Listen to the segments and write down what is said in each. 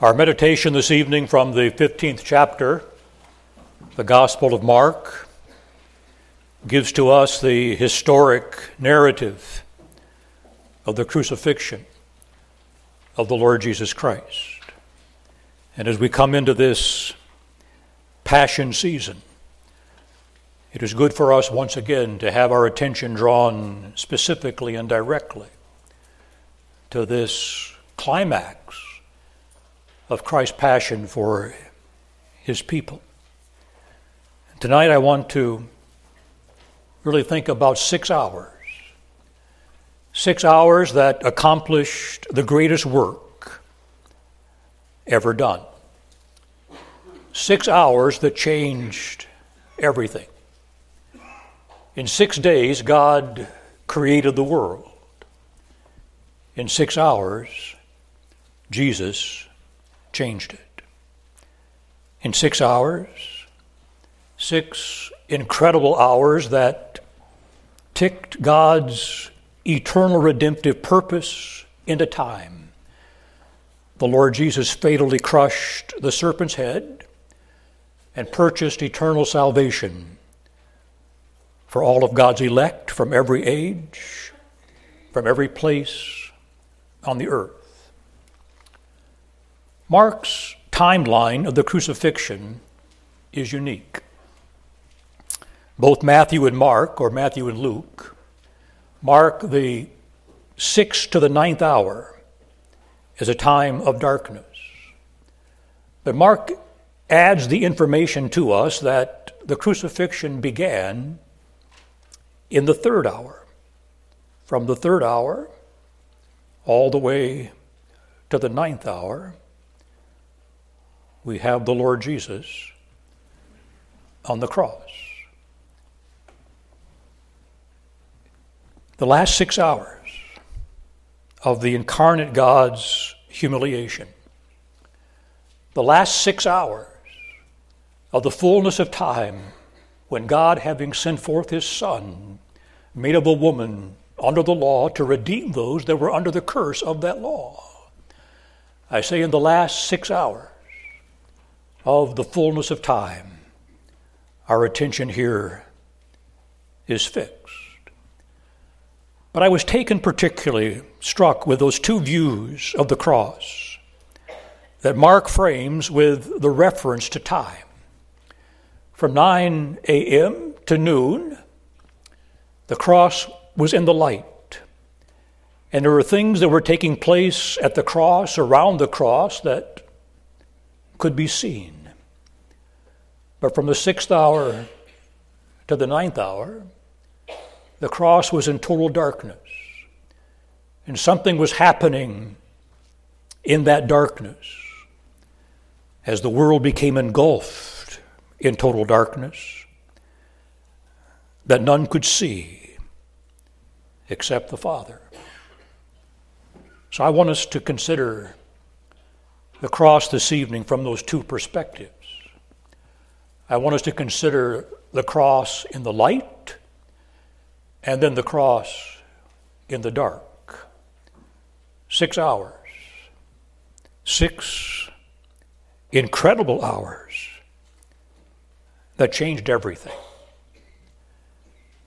Our meditation this evening from the 15th chapter, the Gospel of Mark, gives to us the historic narrative of the crucifixion of the Lord Jesus Christ. And as we come into this passion season, it is good for us once again to have our attention drawn specifically and directly to this climax of Christ's passion for his people. Tonight, I want to really think about six hours. Six hours that accomplished the greatest work ever done. Six hours that changed everything. In six days, God created the world. In six hours, Jesus changed it. In six hours, six incredible hours that ticked God's eternal redemptive purpose into time. The Lord Jesus fatally crushed the serpent's head and purchased eternal salvation for all of God's elect from every age, from every place on the earth. Mark's timeline of the crucifixion is unique. Both Matthew and Mark, or Matthew and Luke, mark the sixth to the ninth hour as a time of darkness. But Mark adds the information to us that the crucifixion began in the third hour. From the third hour all the way to the ninth hour, we have the Lord Jesus on the cross. The last six hours of the incarnate God's humiliation, the last six hours of the fullness of time when God, having sent forth his Son, made of a woman under the law to redeem those that were under the curse of that law. I say in the last six hours of the fullness of time, our attention here is fixed. But I was taken particularly struck with those two views of the cross that Mark frames with the reference to time. From 9 a.m. to noon, the cross was in the light. And there were things that were taking place at the cross, around the cross, that could be seen. But from the sixth hour to the ninth hour, the cross was in total darkness. And something was happening in that darkness as the world became engulfed in total darkness that none could see except the Father. So I want us to consider the cross this evening from those two perspectives. I want us to consider the cross in the light and then the cross in the dark. Six hours. Six incredible hours that changed everything.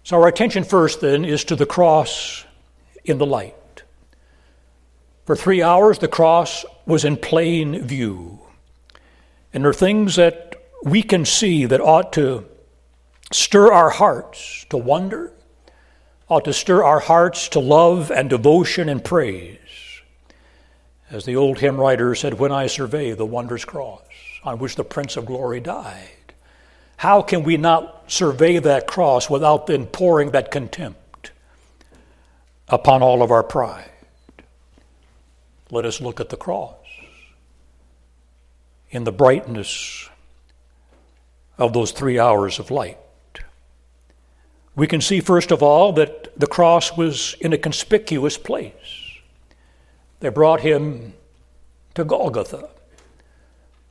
So, our attention first then is to the cross in the light. For three hours, the cross was in plain view. And there are things that we can see that ought to stir our hearts to wonder, ought to stir our hearts to love and devotion and praise. As the old hymn writer said, When I survey the wondrous cross on which the Prince of Glory died, how can we not survey that cross without then pouring that contempt upon all of our pride? Let us look at the cross in the brightness of those three hours of light. We can see, first of all, that the cross was in a conspicuous place. They brought him to Golgotha.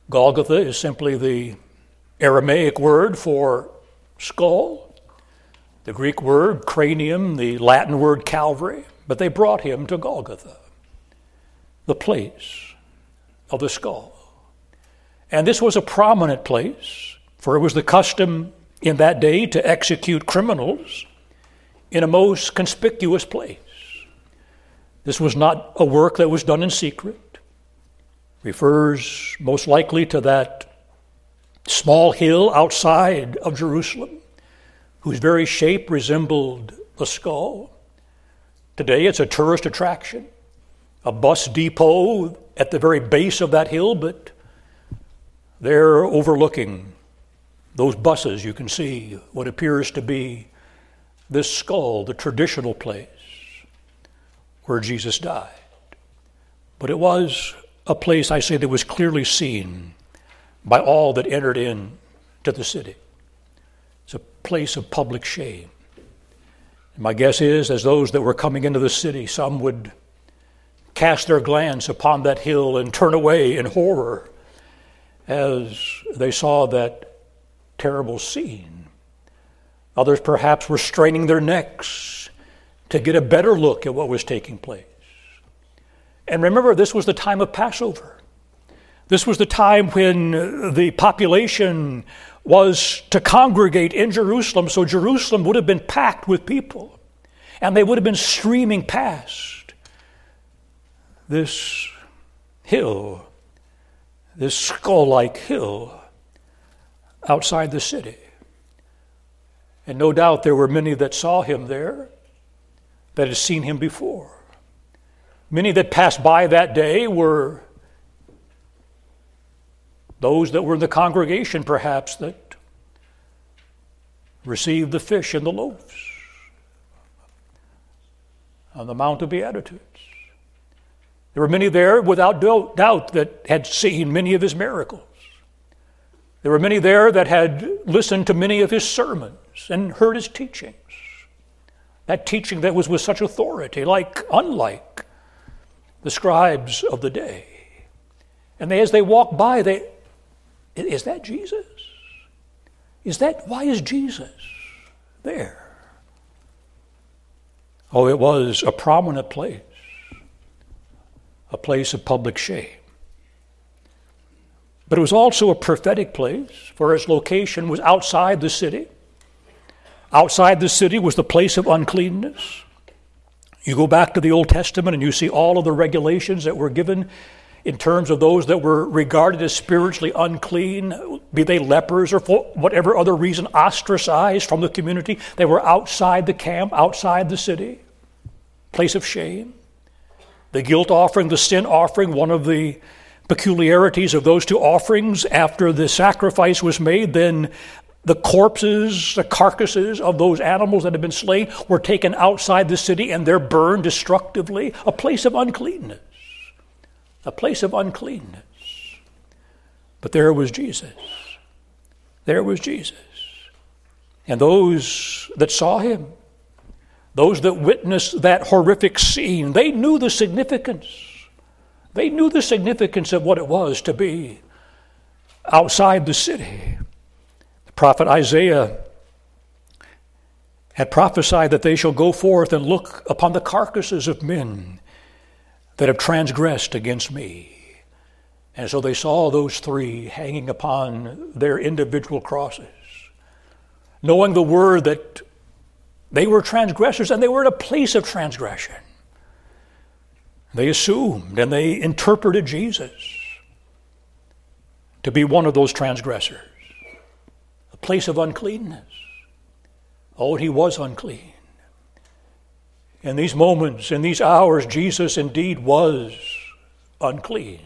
Golgotha is simply the Aramaic word for skull, the Greek word cranium, the Latin word Calvary, but they brought him to Golgotha, the place of the skull. And this was a prominent place, for it was the custom in that day to execute criminals in a most conspicuous place. This was not a work that was done in secret. Refers most likely to that small hill outside of Jerusalem, whose very shape resembled a skull. Today it's a tourist attraction, a bus depot at the very base of that hill, but there overlooking those buses, you can see what appears to be this skull, the traditional place where Jesus died. But it was a place, I say, that was clearly seen by all that entered in to the city. It's a place of public shame. And my guess is, as those that were coming into the city, some would cast their glance upon that hill and turn away in horror as they saw that terrible scene. Others perhaps were straining their necks to get a better look at what was taking place. And remember, this was the time of Passover. This was the time when the population was to congregate in Jerusalem, so Jerusalem would have been packed with people, and they would have been streaming past this hill, this skull like hill outside the city. And no doubt there were many that saw him there that had seen him before. Many that passed by that day were those that were in the congregation, perhaps, that received the fish and the loaves on the Mount of Beatitudes. There were many there, without doubt, that had seen many of his miracles. There were many there that had listened to many of his sermons and heard his teachings. That teaching that was with such authority, like unlike the scribes of the day. And they, as they walked by, they, is that Jesus? Is that, why is Jesus there? Oh, it was a prominent place, a place of public shame. But it was also a prophetic place, for its location was outside the city. Outside the city was the place of uncleanness. You go back to the Old Testament and you see all of the regulations that were given in terms of those that were regarded as spiritually unclean, be they lepers or for whatever other reason, ostracized from the community. They were outside the camp, outside the city, place of shame. The guilt offering, the sin offering, one of the peculiarities of those two offerings after the sacrifice was made, then the corpses, the carcasses of those animals that had been slain were taken outside the city and they're burned destructively, a place of uncleanness. A place of uncleanness. But there was Jesus. There was Jesus. And those that saw him, those that witnessed that horrific scene, they knew the significance they knew the significance of what it was to be outside the city. The prophet Isaiah had prophesied that they shall go forth and look upon the carcasses of men that have transgressed against me. And so they saw those three hanging upon their individual crosses, knowing the word that they were transgressors and they were in a place of transgression. They assumed and they interpreted Jesus to be one of those transgressors, a place of uncleanness. Oh, he was unclean. In these moments, in these hours, Jesus indeed was unclean.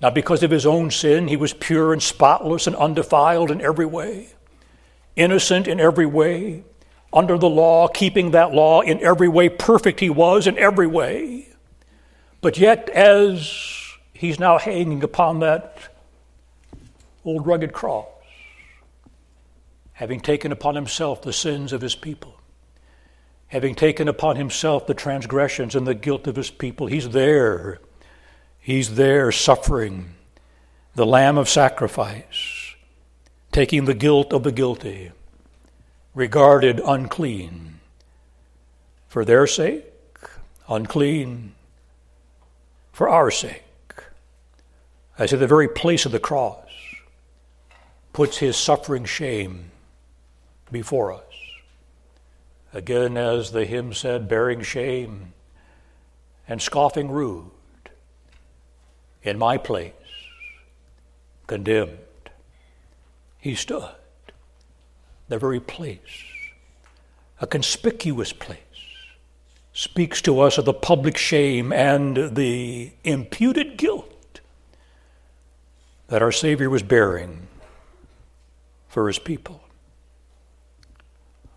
Not because of his own sin, he was pure and spotless and undefiled in every way, innocent in every way, under the law, keeping that law in every way. Perfect he was in every way. But yet, as he's now hanging upon that old rugged cross, having taken upon himself the sins of his people, having taken upon himself the transgressions and the guilt of his people, he's there. He's there suffering, the Lamb of sacrifice, taking the guilt of the guilty regarded unclean. For their sake, unclean. For our sake, As at the very place of the cross puts his suffering shame before us. Again, as the hymn said, bearing shame and scoffing rude in my place, condemned, he stood, the very place, a conspicuous place, speaks to us of the public shame and the imputed guilt that our Savior was bearing for his people.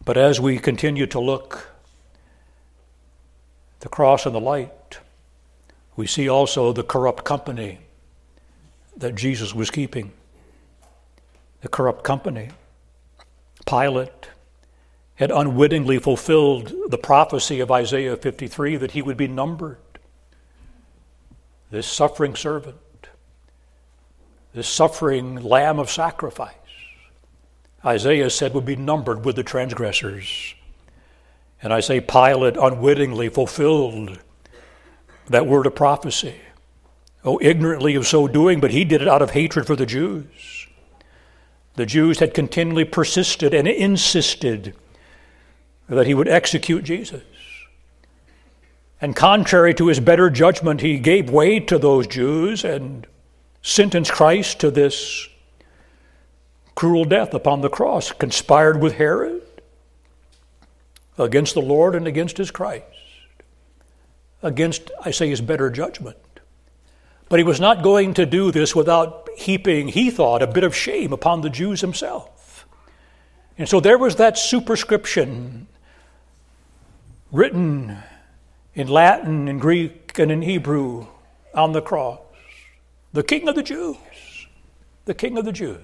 But as we continue to look the cross and the light, we see also the corrupt company that Jesus was keeping. The corrupt company. Pilate had unwittingly fulfilled the prophecy of Isaiah 53 that he would be numbered. This suffering servant, this suffering lamb of sacrifice, Isaiah said would be numbered with the transgressors. And I say Pilate unwittingly fulfilled that word of prophecy. Oh, ignorantly of so doing, but he did it out of hatred for the Jews. The Jews had continually persisted and insisted that he would execute Jesus. And contrary to his better judgment, he gave way to those Jews and sentenced Christ to this cruel death upon the cross, conspired with Herod against the Lord and against his Christ, against, I say, his better judgment. But he was not going to do this without heaping, he thought, a bit of shame upon the Jews himself. And so there was that superscription written in Latin, in Greek, and in Hebrew on the cross The King of the Jews. The King of the Jews.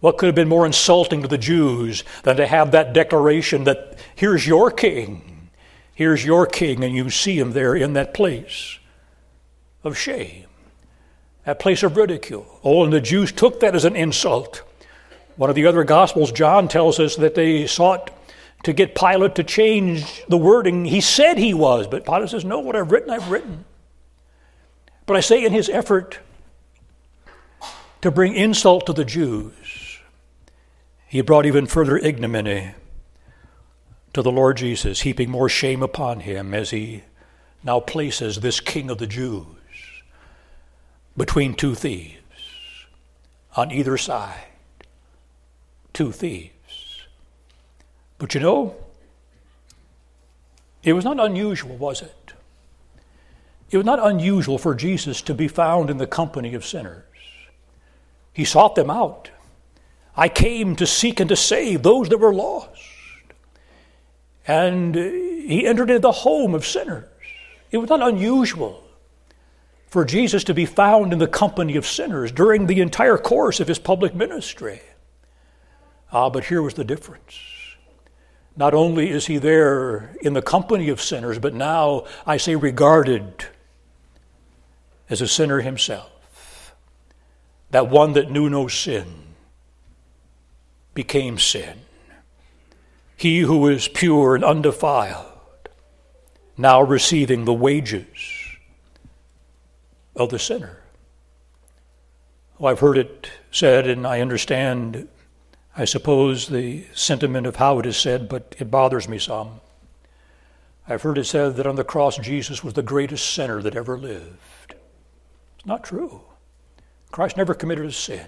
What could have been more insulting to the Jews than to have that declaration that here's your king, here's your king, and you see him there in that place of shame, a place of ridicule. Oh, and the Jews took that as an insult. One of the other Gospels, John tells us that they sought to get Pilate to change the wording. He said he was, but Pilate says, No, what I've written, I've written. But I say, in his effort to bring insult to the Jews, he brought even further ignominy to the Lord Jesus, heaping more shame upon him as he now places this king of the Jews between two thieves on either side. Two thieves. But you know, it was not unusual, was it? It was not unusual for Jesus to be found in the company of sinners. He sought them out. I came to seek and to save those that were lost. And he entered into the home of sinners. It was not unusual for Jesus to be found in the company of sinners during the entire course of his public ministry. Ah, but here was the difference. Not only is he there in the company of sinners, but now I say regarded as a sinner himself. That one that knew no sin became sin. He who is pure and undefiled, now receiving the wages of the sinner. Well, I've heard it said, and I understand I suppose, the sentiment of how it is said, but it bothers me some. I've heard it said that on the cross Jesus was the greatest sinner that ever lived. It's not true. Christ never committed a sin.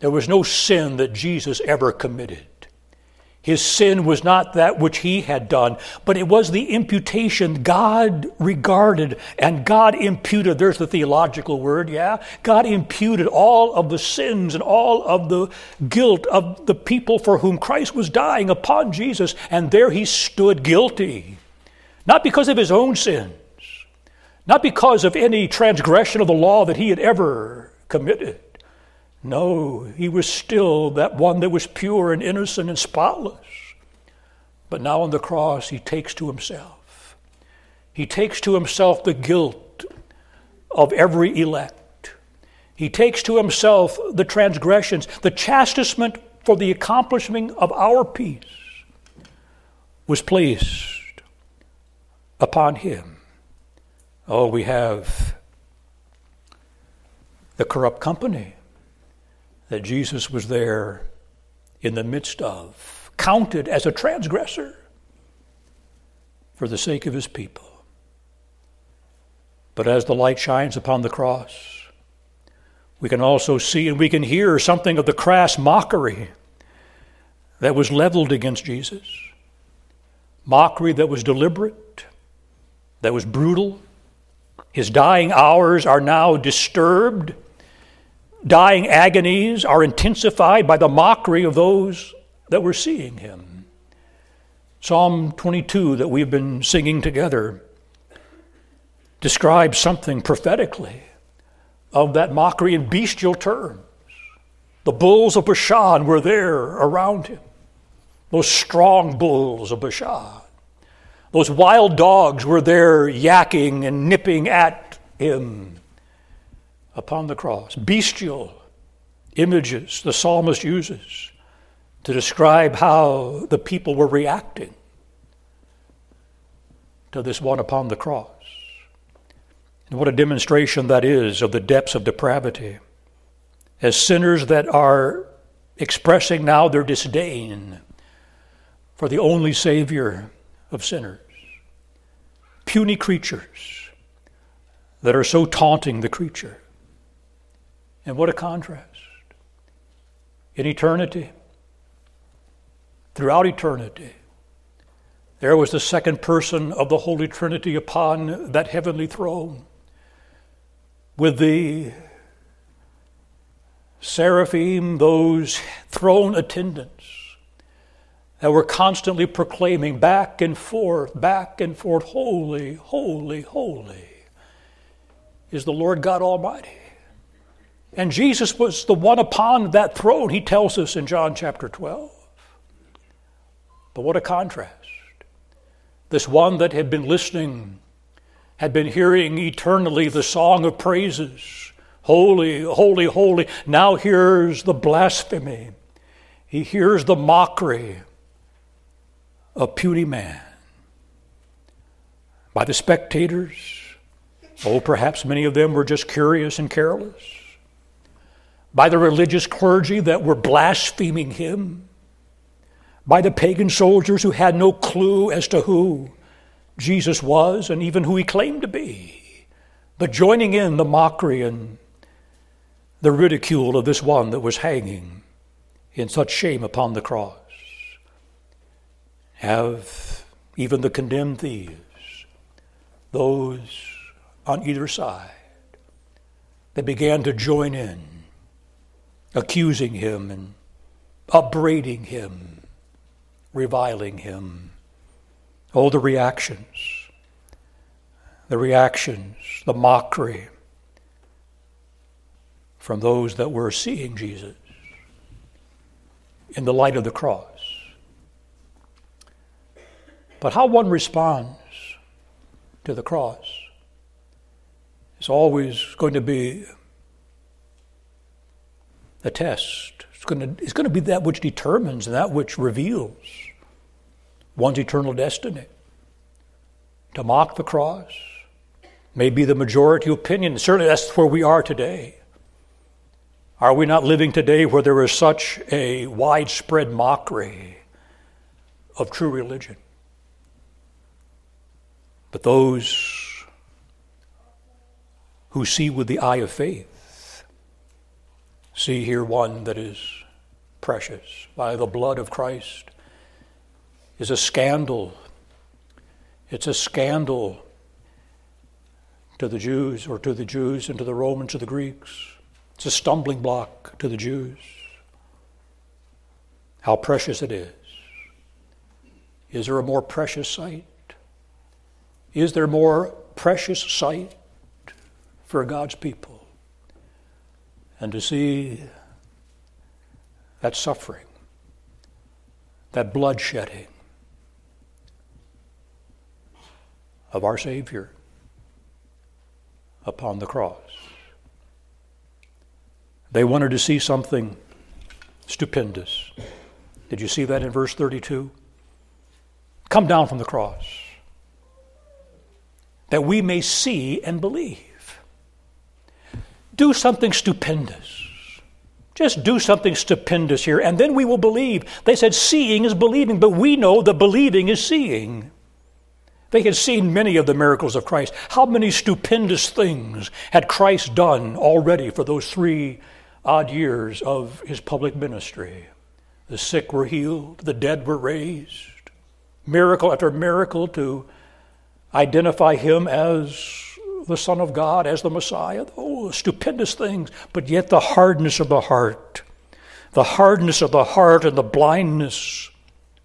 There was no sin that Jesus ever committed. His sin was not that which he had done, but it was the imputation God regarded and God imputed. There's the theological word, yeah? God imputed all of the sins and all of the guilt of the people for whom Christ was dying upon Jesus, and there he stood guilty. Not because of his own sins, not because of any transgression of the law that he had ever committed no, he was still that one that was pure and innocent and spotless. But now on the cross, he takes to himself. He takes to himself the guilt of every elect. He takes to himself the transgressions, the chastisement for the accomplishment of our peace was placed upon him. Oh, we have the corrupt company that Jesus was there in the midst of, counted as a transgressor for the sake of his people. But as the light shines upon the cross, we can also see and we can hear something of the crass mockery that was leveled against Jesus. Mockery that was deliberate, that was brutal. His dying hours are now disturbed dying agonies are intensified by the mockery of those that were seeing him. Psalm 22 that we've been singing together describes something prophetically of that mockery in bestial terms. The bulls of Bashan were there around him, those strong bulls of Bashan. Those wild dogs were there yakking and nipping at him upon the cross. Bestial images the psalmist uses to describe how the people were reacting to this one upon the cross. And what a demonstration that is of the depths of depravity. As sinners that are expressing now their disdain for the only Savior of sinners. Puny creatures that are so taunting the creature. And what a contrast. In eternity, throughout eternity, there was the second person of the Holy Trinity upon that heavenly throne with the seraphim, those throne attendants that were constantly proclaiming back and forth, back and forth, Holy, holy, holy is the Lord God Almighty. And Jesus was the one upon that throne, he tells us in John chapter 12. But what a contrast. This one that had been listening, had been hearing eternally the song of praises Holy, holy, holy, now hears the blasphemy. He hears the mockery of puny man. By the spectators, oh, perhaps many of them were just curious and careless by the religious clergy that were blaspheming him, by the pagan soldiers who had no clue as to who Jesus was and even who he claimed to be, but joining in the mockery and the ridicule of this one that was hanging in such shame upon the cross. Have even the condemned thieves, those on either side, that began to join in accusing him and upbraiding him, reviling him. All the reactions, the reactions, the mockery from those that were seeing Jesus in the light of the cross. But how one responds to the cross is always going to be a test. It's going, to, it's going to be that which determines and that which reveals one's eternal destiny. To mock the cross may be the majority opinion. Certainly, that's where we are today. Are we not living today where there is such a widespread mockery of true religion? But those who see with the eye of faith see here one that is precious by the blood of Christ is a scandal. It's a scandal to the Jews or to the Jews and to the Romans or the Greeks. It's a stumbling block to the Jews. How precious it is. Is there a more precious sight? Is there more precious sight for God's people? And to see that suffering, that bloodshedding of our Savior upon the cross. They wanted to see something stupendous. Did you see that in verse 32? Come down from the cross that we may see and believe. Do something stupendous. Just do something stupendous here, and then we will believe. They said, Seeing is believing, but we know that believing is seeing. They had seen many of the miracles of Christ. How many stupendous things had Christ done already for those three odd years of his public ministry? The sick were healed, the dead were raised, miracle after miracle to identify him as the Son of God, as the Messiah. Oh, stupendous things, but yet the hardness of the heart, the hardness of the heart and the blindness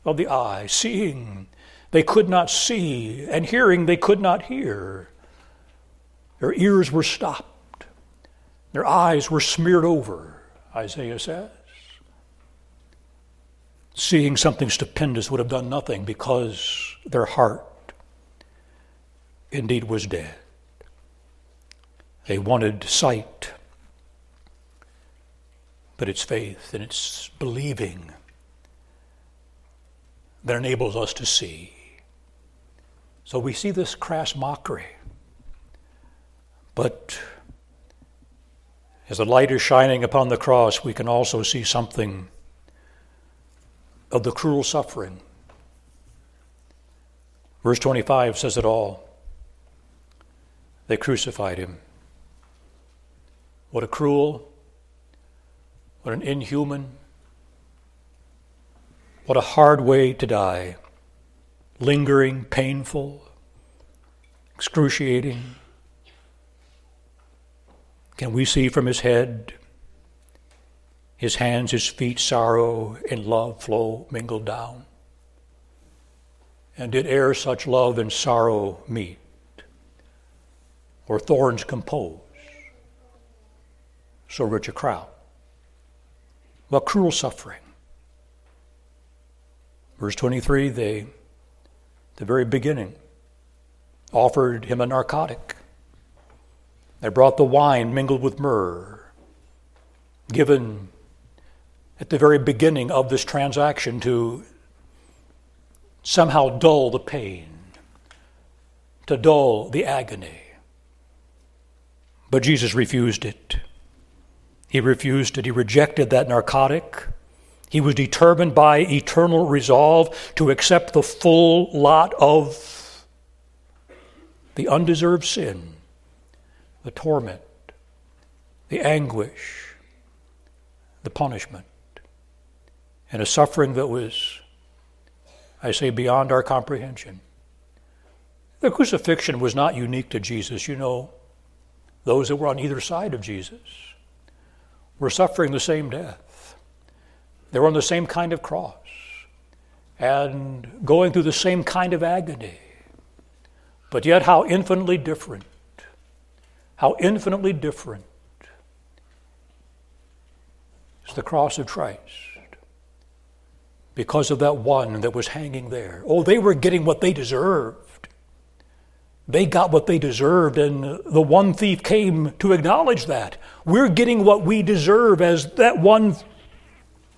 of the eye, seeing they could not see, and hearing they could not hear. Their ears were stopped, their eyes were smeared over, Isaiah says. Seeing something stupendous would have done nothing because their heart indeed was dead. They wanted sight, but it's faith and it's believing that enables us to see. So we see this crass mockery. But as the light is shining upon the cross, we can also see something of the cruel suffering. Verse 25 says it all. They crucified him. What a cruel, what an inhuman, what a hard way to die. Lingering, painful, excruciating. Can we see from his head, his hands, his feet, sorrow and love flow mingled down? And did e'er such love and sorrow meet, or thorns compose? So rich a crowd. What cruel suffering. Verse 23, they, the very beginning, offered him a narcotic. They brought the wine mingled with myrrh, given at the very beginning of this transaction to somehow dull the pain, to dull the agony. But Jesus refused it. He refused it. He rejected that narcotic. He was determined by eternal resolve to accept the full lot of the undeserved sin, the torment, the anguish, the punishment, and a suffering that was, I say, beyond our comprehension. The crucifixion was not unique to Jesus. You know, those that were on either side of Jesus were suffering the same death. They were on the same kind of cross and going through the same kind of agony. But yet, how infinitely different. How infinitely different is the cross of Christ because of that one that was hanging there. Oh, they were getting what they deserved. They got what they deserved, and the one thief came to acknowledge that. We're getting what we deserve, as that one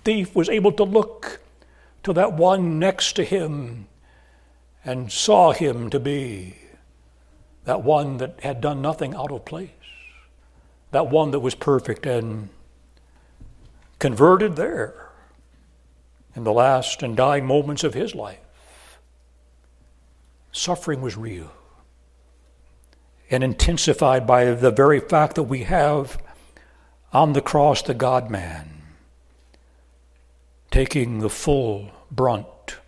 thief was able to look to that one next to him and saw him to be that one that had done nothing out of place, that one that was perfect and converted there in the last and dying moments of his life. Suffering was real and intensified by the very fact that we have on the cross the God man taking the full brunt,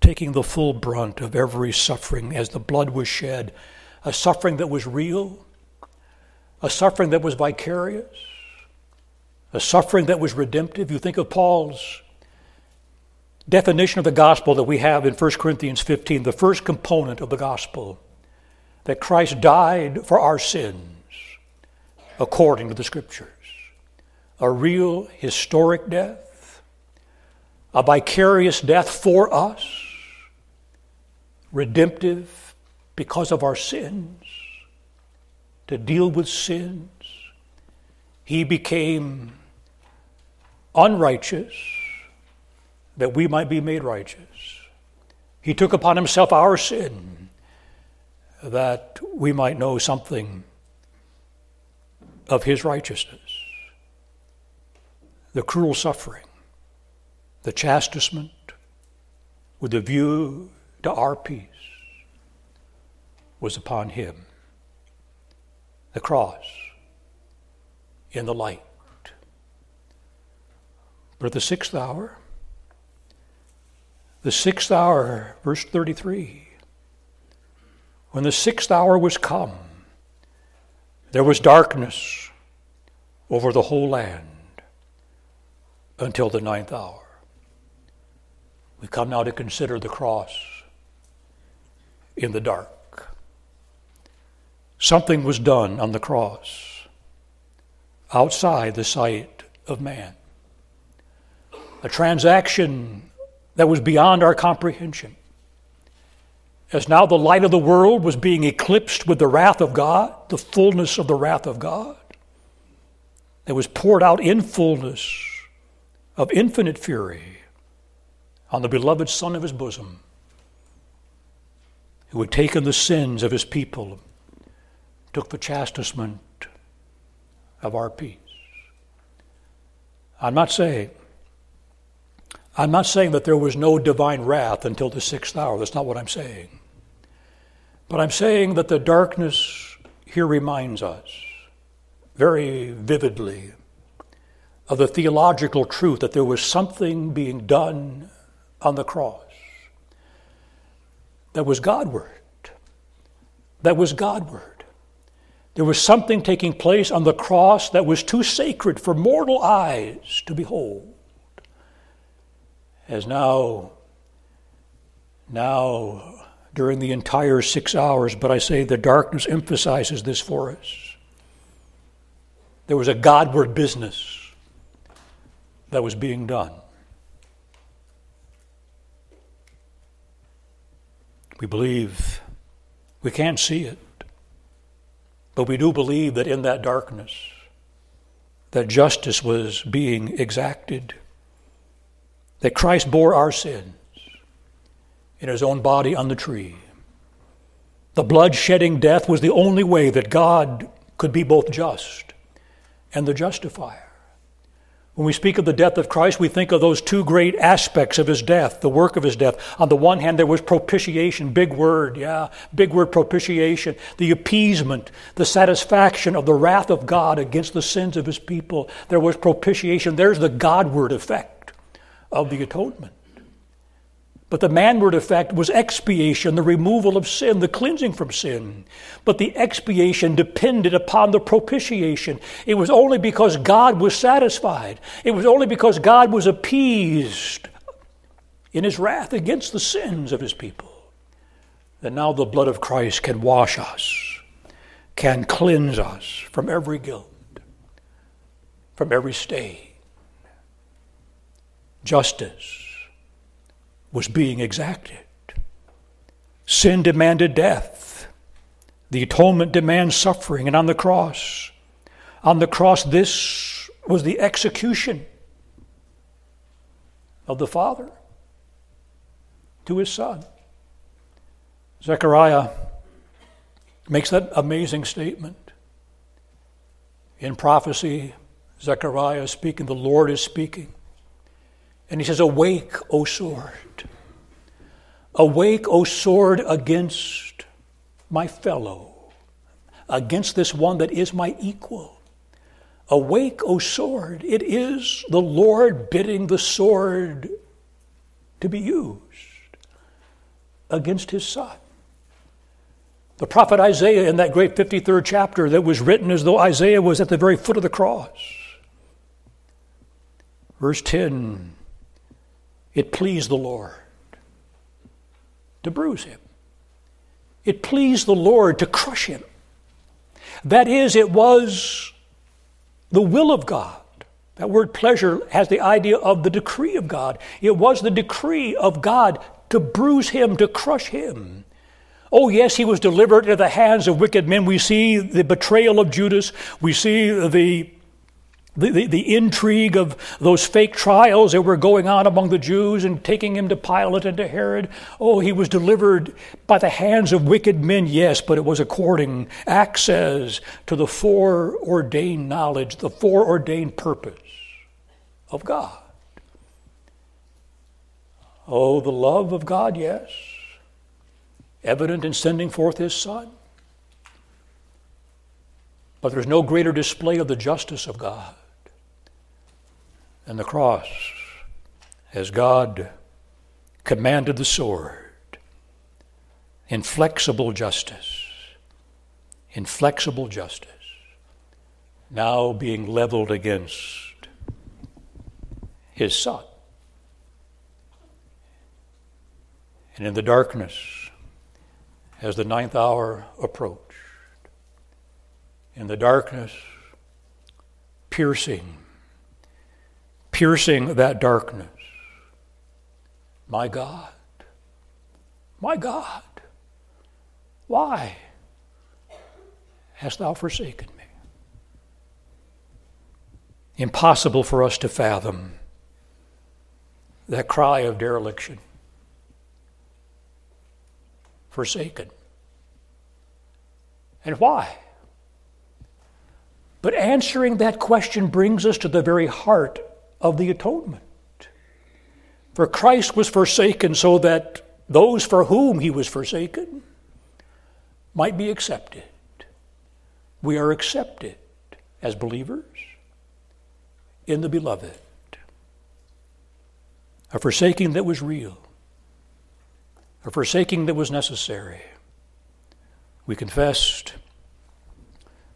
taking the full brunt of every suffering as the blood was shed, a suffering that was real, a suffering that was vicarious, a suffering that was redemptive. You think of Paul's definition of the gospel that we have in 1 Corinthians 15, the first component of the gospel that Christ died for our sins according to the Scriptures. A real historic death, a vicarious death for us, redemptive because of our sins, to deal with sins. He became unrighteous that we might be made righteous. He took upon himself our sin that we might know something of his righteousness. The cruel suffering, the chastisement, with a view to our peace, was upon him. The cross in the light. But at the sixth hour, the sixth hour, verse 33, when the sixth hour was come, there was darkness over the whole land until the ninth hour. We come now to consider the cross in the dark. Something was done on the cross outside the sight of man. A transaction that was beyond our comprehension. As now the light of the world was being eclipsed with the wrath of God, the fullness of the wrath of God, that was poured out in fullness of infinite fury on the beloved Son of his bosom, who had taken the sins of his people, took the chastisement of our peace. I'm not saying I'm not saying that there was no divine wrath until the sixth hour. That's not what I'm saying. But I'm saying that the darkness here reminds us very vividly of the theological truth that there was something being done on the cross that was Godward. That was Godward. There was something taking place on the cross that was too sacred for mortal eyes to behold. As now, now during the entire six hours, but I say the darkness emphasizes this for us. There was a Godward business that was being done. We believe we can't see it, but we do believe that in that darkness, that justice was being exacted, that Christ bore our sins in his own body on the tree. The blood shedding death was the only way that God could be both just and the justifier. When we speak of the death of Christ, we think of those two great aspects of his death, the work of his death. On the one hand, there was propitiation, big word, yeah, big word propitiation, the appeasement, the satisfaction of the wrath of God against the sins of his people. There was propitiation. There's the Godward effect of the atonement. But the manward effect was expiation, the removal of sin, the cleansing from sin. But the expiation depended upon the propitiation. It was only because God was satisfied, it was only because God was appeased in his wrath against the sins of his people that now the blood of Christ can wash us, can cleanse us from every guilt, from every stain. Justice was being exacted. Sin demanded death. The atonement demands suffering. And on the cross, on the cross, this was the execution of the Father to his Son. Zechariah makes that amazing statement. In prophecy, Zechariah is speaking, the Lord is speaking. And he says, Awake, O sword. Awake, O sword, against my fellow, against this one that is my equal. Awake, O sword. It is the Lord bidding the sword to be used against his son. The prophet Isaiah, in that great 53rd chapter, that was written as though Isaiah was at the very foot of the cross. Verse 10 it pleased the Lord to bruise him. It pleased the Lord to crush him. That is, it was the will of God. That word pleasure has the idea of the decree of God. It was the decree of God to bruise him, to crush him. Oh, yes, he was delivered into the hands of wicked men. We see the betrayal of Judas. We see the The, the, the, intrigue of those fake trials that were going on among the Jews and taking him to Pilate and to Herod. Oh, he was delivered by the hands of wicked men, yes, but it was according, Acts says, to the foreordained knowledge, the foreordained purpose of God. Oh, the love of God, yes, evident in sending forth his Son. But there's no greater display of the justice of God than the cross as God commanded the sword. Inflexible justice. Inflexible justice. Now being leveled against his son. And in the darkness, as the ninth hour approached, in the darkness, piercing, piercing that darkness. My God, my God, why hast thou forsaken me? Impossible for us to fathom that cry of dereliction. Forsaken. And why? But answering that question brings us to the very heart of the atonement. For Christ was forsaken so that those for whom he was forsaken might be accepted. We are accepted as believers in the beloved. A forsaking that was real, a forsaking that was necessary. We confessed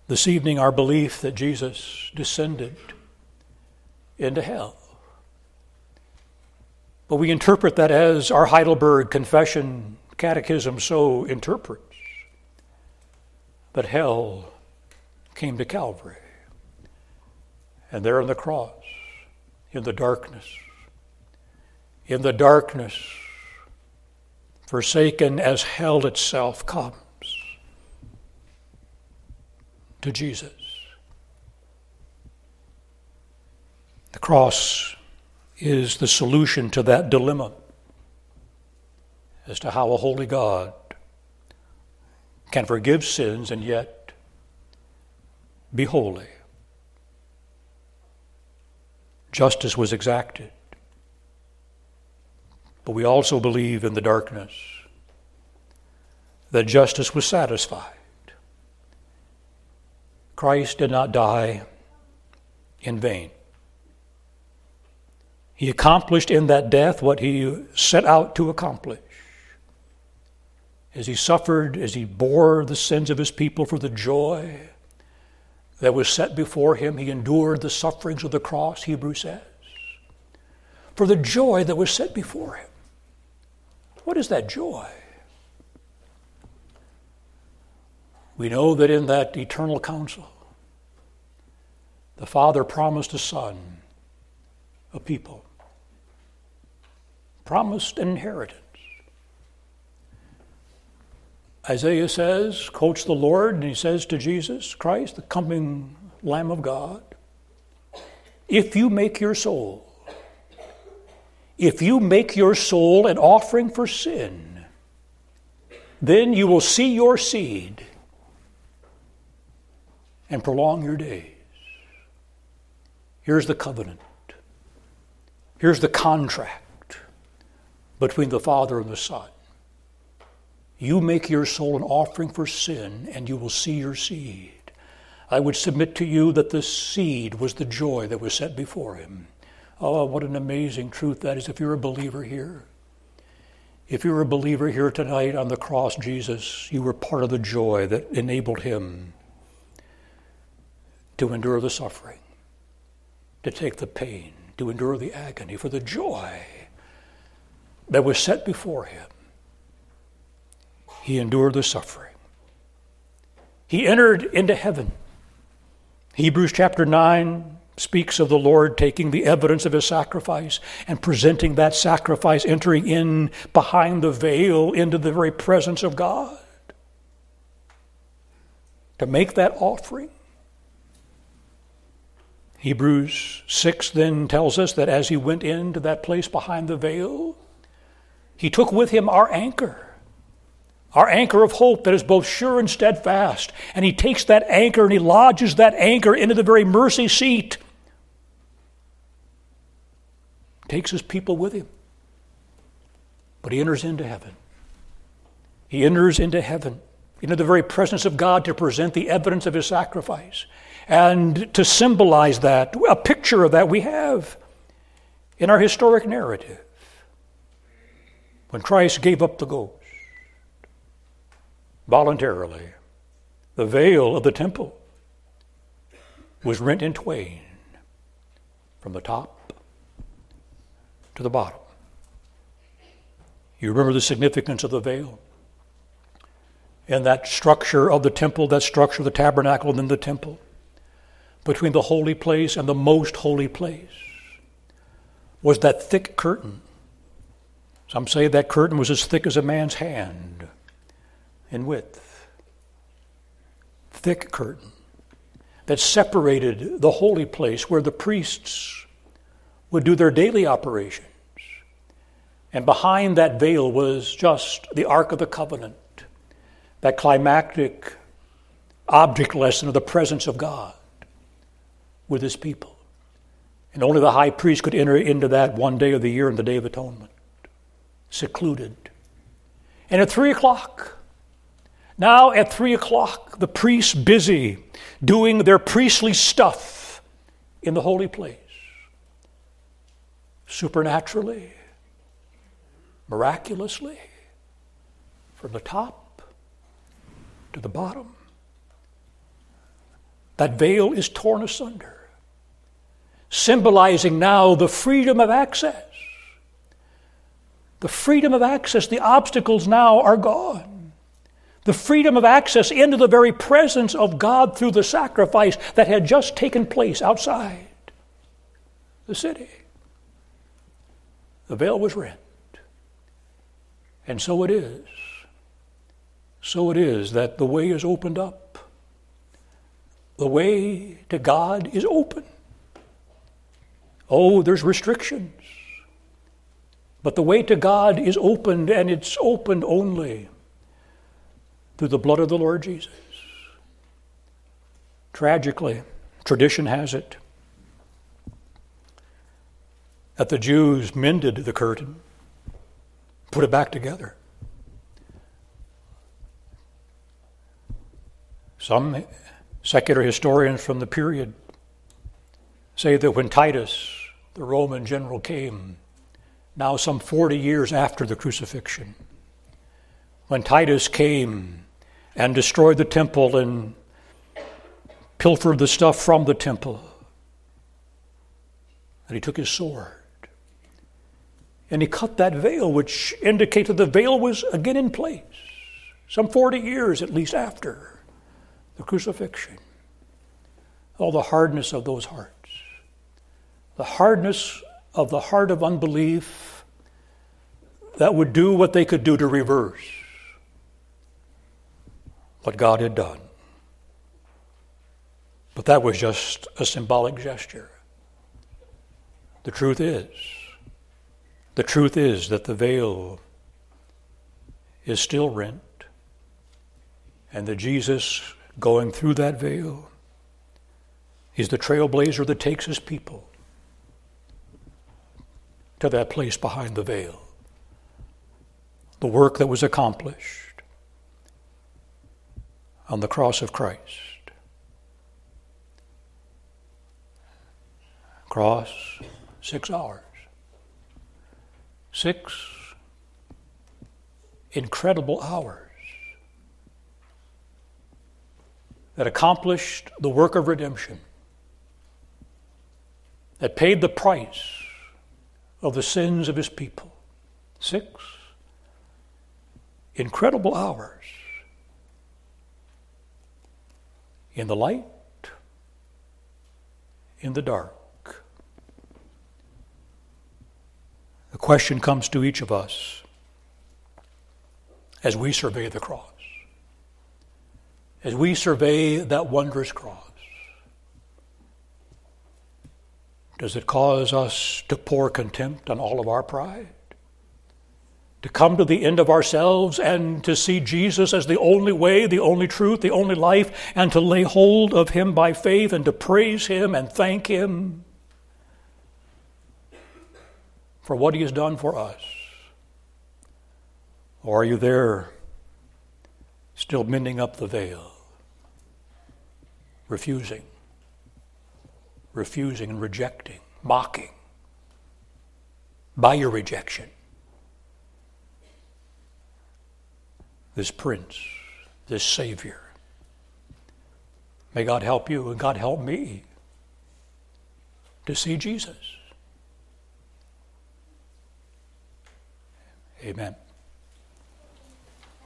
this evening our belief that Jesus descended into hell. But we interpret that as our Heidelberg Confession Catechism so interprets. But hell came to Calvary. And there on the cross, in the darkness, in the darkness, forsaken as hell itself comes to Jesus. The cross is the solution to that dilemma as to how a holy God can forgive sins and yet be holy. Justice was exacted. But we also believe in the darkness that justice was satisfied. Christ did not die in vain. He accomplished in that death what he set out to accomplish. As he suffered, as he bore the sins of his people for the joy that was set before him, he endured the sufferings of the cross, Hebrews says, for the joy that was set before him. What is that joy? We know that in that eternal council, the Father promised a Son, a people, promised inheritance. Isaiah says, quotes the Lord, and he says to Jesus Christ, the coming Lamb of God, if you make your soul, if you make your soul an offering for sin, then you will see your seed and prolong your days. Here's the covenant. Here's the contract between the Father and the Son. You make your soul an offering for sin, and you will see your seed. I would submit to you that the seed was the joy that was set before him. Oh, what an amazing truth that is if you're a believer here. If you're a believer here tonight on the cross, Jesus, you were part of the joy that enabled him to endure the suffering, to take the pain, to endure the agony for the joy that was set before him. He endured the suffering. He entered into heaven. Hebrews chapter 9 speaks of the Lord taking the evidence of his sacrifice and presenting that sacrifice, entering in behind the veil into the very presence of God. To make that offering Hebrews 6 then tells us that as he went into that place behind the veil, he took with him our anchor, our anchor of hope that is both sure and steadfast. And he takes that anchor and he lodges that anchor into the very mercy seat, takes his people with him. But he enters into heaven. He enters into heaven, into the very presence of God to present the evidence of his sacrifice. And to symbolize that, a picture of that we have in our historic narrative. When Christ gave up the ghost voluntarily, the veil of the temple was rent in twain from the top to the bottom. You remember the significance of the veil? And that structure of the temple, that structure of the tabernacle and then the temple between the holy place and the most holy place was that thick curtain. Some say that curtain was as thick as a man's hand in width. Thick curtain that separated the holy place where the priests would do their daily operations. And behind that veil was just the Ark of the Covenant, that climactic object lesson of the presence of God with his people. And only the high priest could enter into that one day of the year in the Day of Atonement, secluded. And at three o'clock, now at three o'clock, the priests busy doing their priestly stuff in the holy place. Supernaturally, miraculously, from the top to the bottom. That veil is torn asunder symbolizing now the freedom of access. The freedom of access, the obstacles now are gone. The freedom of access into the very presence of God through the sacrifice that had just taken place outside the city. The veil was rent. And so it is. So it is that the way is opened up. The way to God is open. Oh, there's restrictions. But the way to God is opened, and it's opened only through the blood of the Lord Jesus. Tragically, tradition has it that the Jews mended the curtain, put it back together. Some secular historians from the period say that when Titus, the Roman general, came, now some 40 years after the crucifixion, when Titus came and destroyed the temple and pilfered the stuff from the temple, and he took his sword and he cut that veil, which indicated the veil was again in place, some 40 years at least after the crucifixion. All the hardness of those hearts the hardness of the heart of unbelief that would do what they could do to reverse what God had done. But that was just a symbolic gesture. The truth is, the truth is that the veil is still rent, and that Jesus going through that veil is the trailblazer that takes his people to that place behind the veil. The work that was accomplished on the cross of Christ. Cross, six hours. Six incredible hours that accomplished the work of redemption, that paid the price of the sins of his people. Six incredible hours in the light, in the dark. The question comes to each of us as we survey the cross, as we survey that wondrous cross. Does it cause us to pour contempt on all of our pride? To come to the end of ourselves and to see Jesus as the only way, the only truth, the only life, and to lay hold of Him by faith and to praise Him and thank Him for what He has done for us? Or are you there still mending up the veil, refusing, refusing and rejecting, mocking by your rejection? This Prince, this Savior. May God help you and God help me to see Jesus. Amen.